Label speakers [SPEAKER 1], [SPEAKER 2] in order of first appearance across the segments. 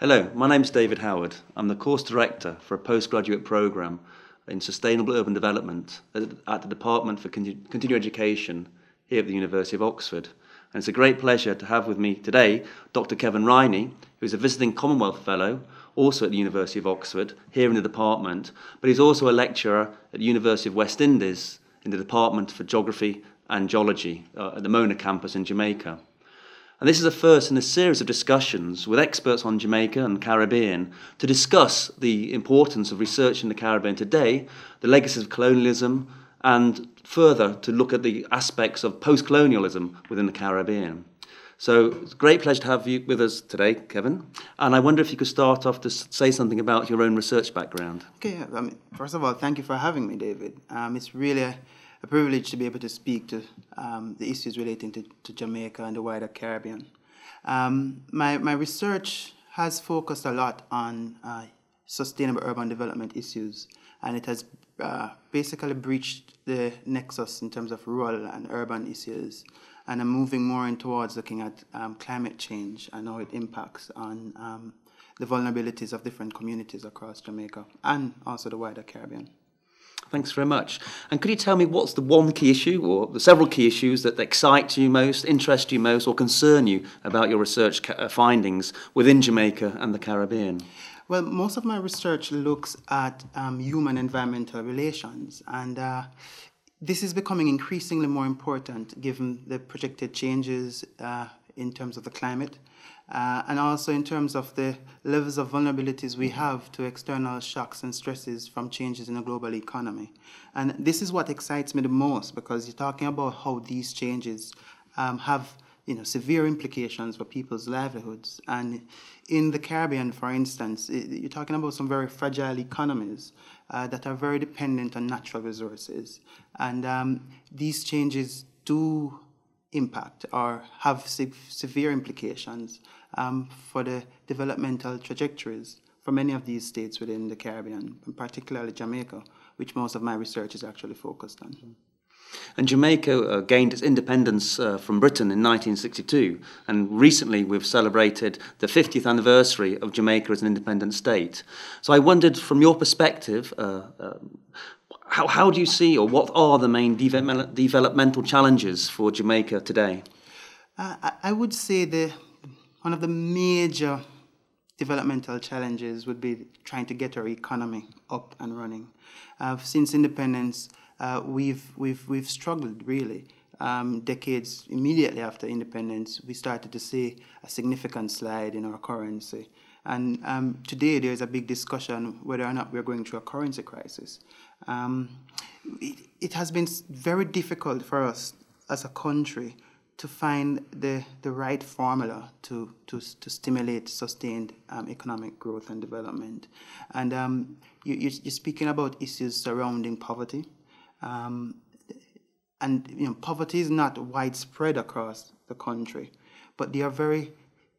[SPEAKER 1] Hello, my name is David Howard. I'm the course director for a postgraduate programme in Sustainable Urban Development at the Department for Continuing Education here at the University of Oxford. And it's a great pleasure to have with me today Dr. Kevin Rhiney, who is a visiting Commonwealth Fellow, also at the University of Oxford, here in the department, but he's also a lecturer at the University of West Indies in the Department for Geography and Geology uh, at the Mona campus in Jamaica. And this is the first in a series of discussions with experts on Jamaica and the Caribbean to discuss the importance of research in the Caribbean today, the legacies of colonialism, and further to look at the aspects of post colonialism within the Caribbean. So it's a great pleasure to have you with us today, Kevin. And I wonder if you could start off to say something about your own research background.
[SPEAKER 2] Okay, I mean, first of all, thank you for having me, David. Um, it's really a, a, privilege to be able to speak to um, the issues relating to, to, Jamaica and the wider Caribbean. Um, my, my research has focused a lot on uh, sustainable urban development issues, and it has uh, basically breached the nexus in terms of rural and urban issues and I'm moving more in towards looking at um, climate change and how it impacts on um, the vulnerabilities of different communities across Jamaica and also the wider Caribbean.
[SPEAKER 1] Thanks very much. And could you tell me what's the one key issue or the several key issues that excite you most, interest you most, or concern you about your research ca- uh, findings within Jamaica and the Caribbean?
[SPEAKER 2] Well, most of my research looks at um, human environmental relations, and uh, this is becoming increasingly more important given the projected changes uh, in terms of the climate uh, and also in terms of the levels of vulnerabilities we have to external shocks and stresses from changes in the global economy. And this is what excites me the most because you're talking about how these changes um, have you know, severe implications for people's livelihoods. And in the Caribbean, for instance, you're talking about some very fragile economies uh, that are very dependent on natural resources. And um, these changes do impact or have se- severe implications um, for the developmental trajectories for many of these states within the Caribbean, and particularly Jamaica, which most of my research is actually focused on. Mm-hmm.
[SPEAKER 1] And Jamaica uh, gained its independence uh, from Britain in 1962, and recently we've celebrated the 50th anniversary of Jamaica as an independent state. So I wondered, from your perspective, uh, uh how, how do you see, or what are the main de- developmental challenges for Jamaica today?
[SPEAKER 2] Uh, I would say the one of the major developmental challenges would be trying to get our economy up and running. Uh, since independence, uh, we've, we've, we've struggled really. Um, decades immediately after independence, we started to see a significant slide in our currency. And um, today there's a big discussion whether or not we're going through a currency crisis. Um, it, it, has been very difficult for us as a country to find the, the right formula to, to, to stimulate sustained um, economic growth and development. And um, you, you're speaking about issues surrounding poverty. Um, and you know, poverty is not widespread across the country, but there are very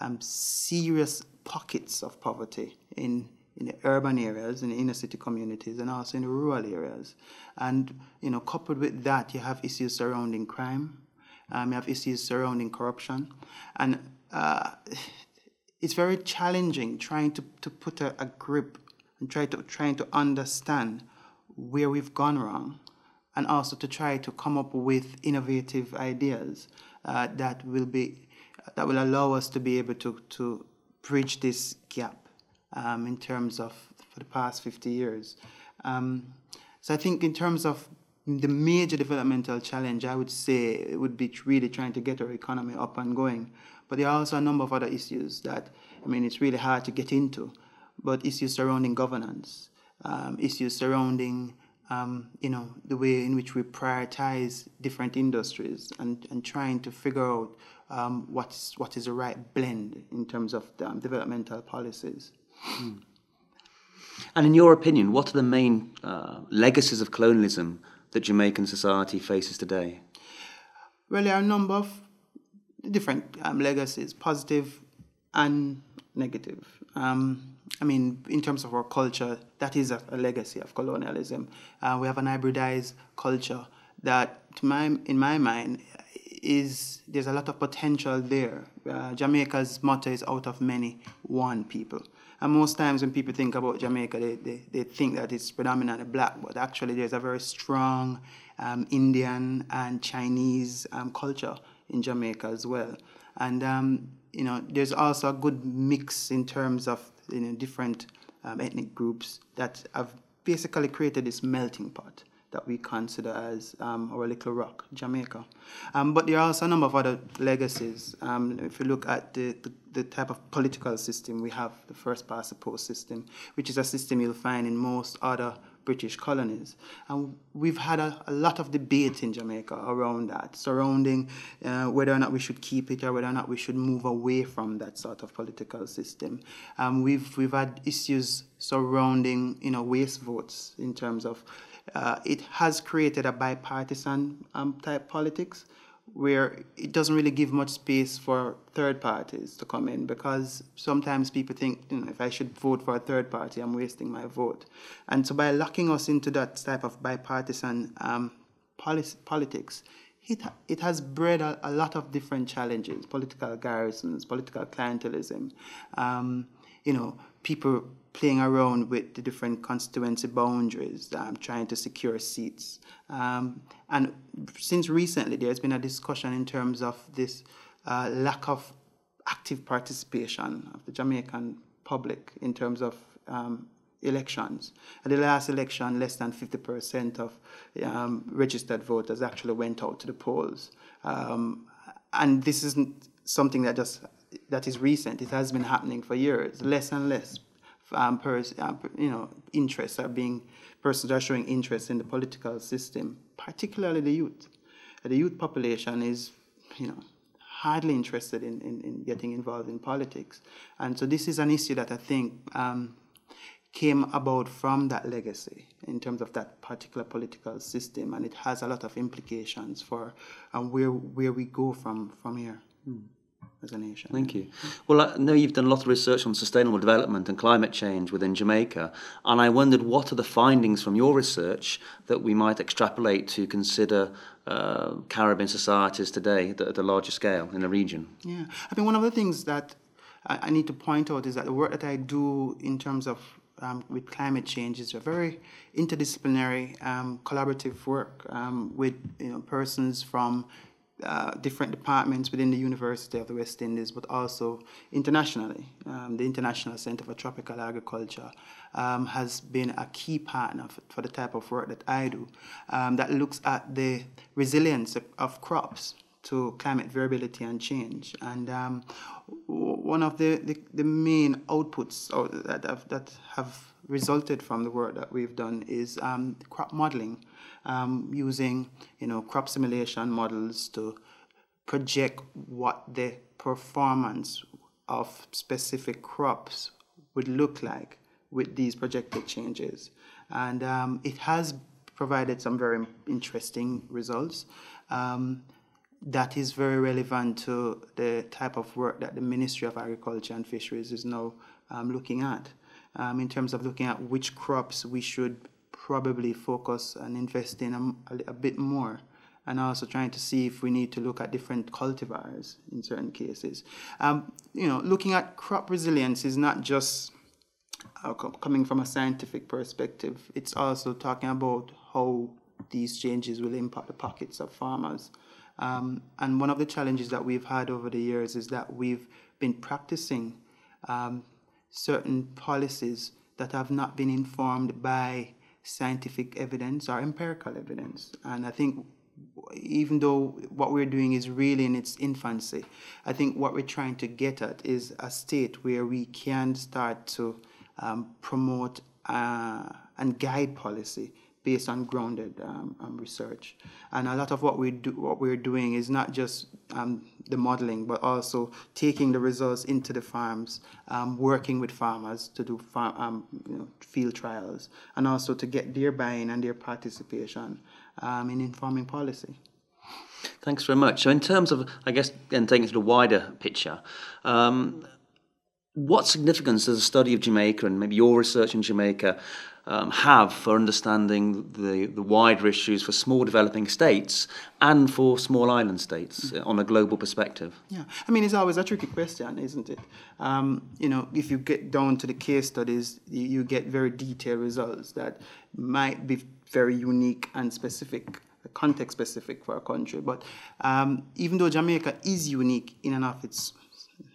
[SPEAKER 2] um, serious pockets of poverty in in the urban areas, in the inner city communities, and also in the rural areas. And you know, coupled with that, you have issues surrounding crime, um, you have issues surrounding corruption, and uh, it's very challenging trying to, to put a, a grip and try to trying to understand where we've gone wrong and also to try to come up with innovative ideas uh, that will be that will allow us to be able to, to bridge this gap um, in terms of for the past 50 years. Um, so I think in terms of the major developmental challenge, I would say it would be really trying to get our economy up and going. But there are also a number of other issues that, I mean, it's really hard to get into, but issues surrounding governance, um, issues surrounding um, you know, the way in which we prioritize different industries and, and trying to figure out um, what's, what is the right blend in terms of um, developmental policies. Hmm.
[SPEAKER 1] And in your opinion, what are the main uh, legacies of colonialism that Jamaican society faces today?
[SPEAKER 2] Well, there are a number of different um, legacies, positive and negative. Um, I mean, in terms of our culture, that is a, a legacy of colonialism. Uh, we have an hybridized culture that, my, in my mind, is there's a lot of potential there. Uh, Jamaica's motto is out of many, one people. And most times when people think about Jamaica, they, they, they think that it's predominantly black, but actually there's a very strong um, Indian and Chinese um, culture in Jamaica as well. And, um, you know, there's also a good mix in terms of, you know, different um, ethnic groups that have basically created this melting pot that we consider as um, our little rock, Jamaica. Um, but there are also a number of other legacies. Um, if you look at the, the, the, type of political system, we have the first past the post system, which is a system you'll find in most other British colonies. And we've had a, a lot of debate in Jamaica around that, surrounding uh, whether or not we should keep it or whether or not we should move away from that sort of political system. Um, we've, we've had issues surrounding you know, waste votes in terms of uh, it has created a bipartisan um, type politics where it doesn't really give much space for third parties to come in because sometimes people think, you know, if I should vote for a third party, I'm wasting my vote. And so by locking us into that type of bipartisan um, policy, politics, it, it has bred a, a, lot of different challenges, political garrisons, political clientelism, um, you know, people playing around with the different constituency boundaries, um, trying to secure seats. Um, and since recently, there's been a discussion in terms of this uh, lack of active participation of the Jamaican public in terms of um, elections. At the last election, less than 50% of um, registered voters actually went out to the polls. Um, and this isn't something that just that is recent. It has been happening for years. Less and less um, pers- uh, you know, interests are being, persons are showing interest in the political system, particularly the youth. The youth population is, you know, hardly interested in, in, in getting involved in politics. And so this is an issue that I think um, came about from that legacy in terms of that particular political system, and it has a lot of implications for um, where, where we go from, from here. Hmm as a nation.
[SPEAKER 1] Thank you. Well, I know you've done a lot of research on sustainable development and climate change within Jamaica, and I wondered what are the findings from your research that we might extrapolate to consider uh, Caribbean societies today at, a larger scale in the region?
[SPEAKER 2] Yeah, I mean, one of the things that I, I need to point out is that the work that I do in terms of um, with climate change is a very interdisciplinary, um, collaborative work um, with you know, persons from uh, different departments within the University of the West Indies, but also internationally. Um, the International Center for Tropical Agriculture um, has been a key partner for, for, the type of work that I do um, that looks at the resilience of, of, crops to climate variability and change. And um, one of the, the, the, main outputs that have, that have resulted from the work that we've done is um, crop modeling um, using you know crop simulation models to project what the performance of specific crops would look like with these projected changes. And um, it has provided some very interesting results. Um, that is very relevant to the type of work that the Ministry of Agriculture and Fisheries is now um, looking at, um, in terms of looking at which crops we should probably focus and invest in a, a, a, bit more and also trying to see if we need to look at different cultivars in certain cases. Um, you know, looking at crop resilience is not just uh, coming from a scientific perspective, it's also talking about how these changes will impact the pockets of farmers. Um, and one of the challenges that we've had over the years is that we've been practicing um, certain policies that have not been informed by scientific evidence or empirical evidence. And I think even though what we're doing is really in its infancy, I think what we're trying to get at is a state where we can start to um, promote uh, and guide policy based on grounded um, um, research. And a lot of what we do, what we're doing is not just um, the modeling, but also taking the results into the farms, um, working with farmers to do farm, um, you know, field trials, and also to get their buy-in and their participation um, in informing policy.
[SPEAKER 1] Thanks very much. So, in terms of, I guess, then taking it to the wider picture, what significance does the study of Jamaica and maybe your research in Jamaica um, have for understanding the, the wider issues for small developing states and for small island states mm-hmm. on a global perspective?
[SPEAKER 2] Yeah, I mean, it's always a tricky question, isn't it? Um, you know, if you get down to the case studies, you, you get very detailed results that might be very unique and specific context specific for a country. But um, even though Jamaica is unique in and of its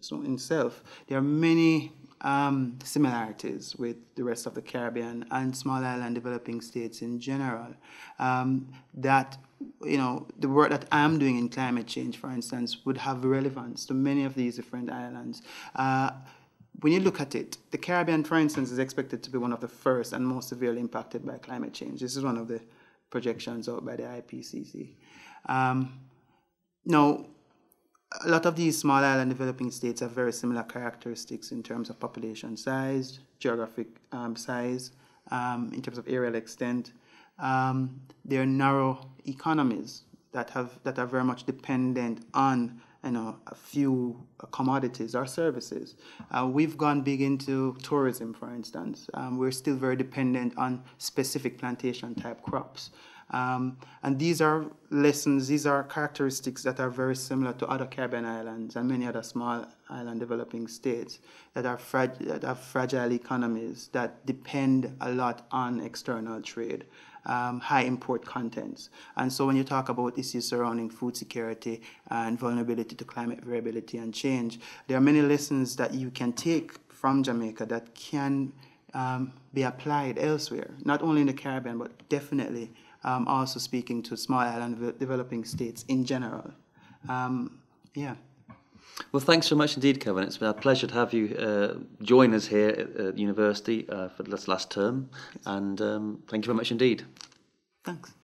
[SPEAKER 2] so in itself, there are many um, similarities with the rest of the Caribbean and small island developing states in general. Um, that you know the work that I'm doing in climate change, for instance, would have relevance to many of these different islands. Uh, when you look at it, the Caribbean, for instance, is expected to be one of the first and most severely impacted by climate change. This is one of the projections out by the IPCC. Um, now, a lot of these small island developing states have very similar characteristics in terms of population size, geographic um, size, um, in terms of aerial extent. Um, they're narrow economies that have that are very much dependent on you know a few commodities or services. Uh, we've gone big into tourism, for instance. Um, we're still very dependent on specific plantation type crops. Um, and these are lessons, these are characteristics that are very similar to other Caribbean islands and many other small island developing states that are, frag- that have fragile economies that depend a lot on external trade. Um, high import contents. And so when you talk about issues surrounding food security and vulnerability to climate variability and change, there are many lessons that you can take from Jamaica that can um, be applied elsewhere, not only in the Caribbean, but definitely um, also speaking to small island developing states in general. Um, yeah.
[SPEAKER 1] Well, thanks so much indeed, Kevin. It's been a pleasure to have you uh, join us here at, at university uh, for this last term, and um, thank you very much indeed.
[SPEAKER 2] Thanks.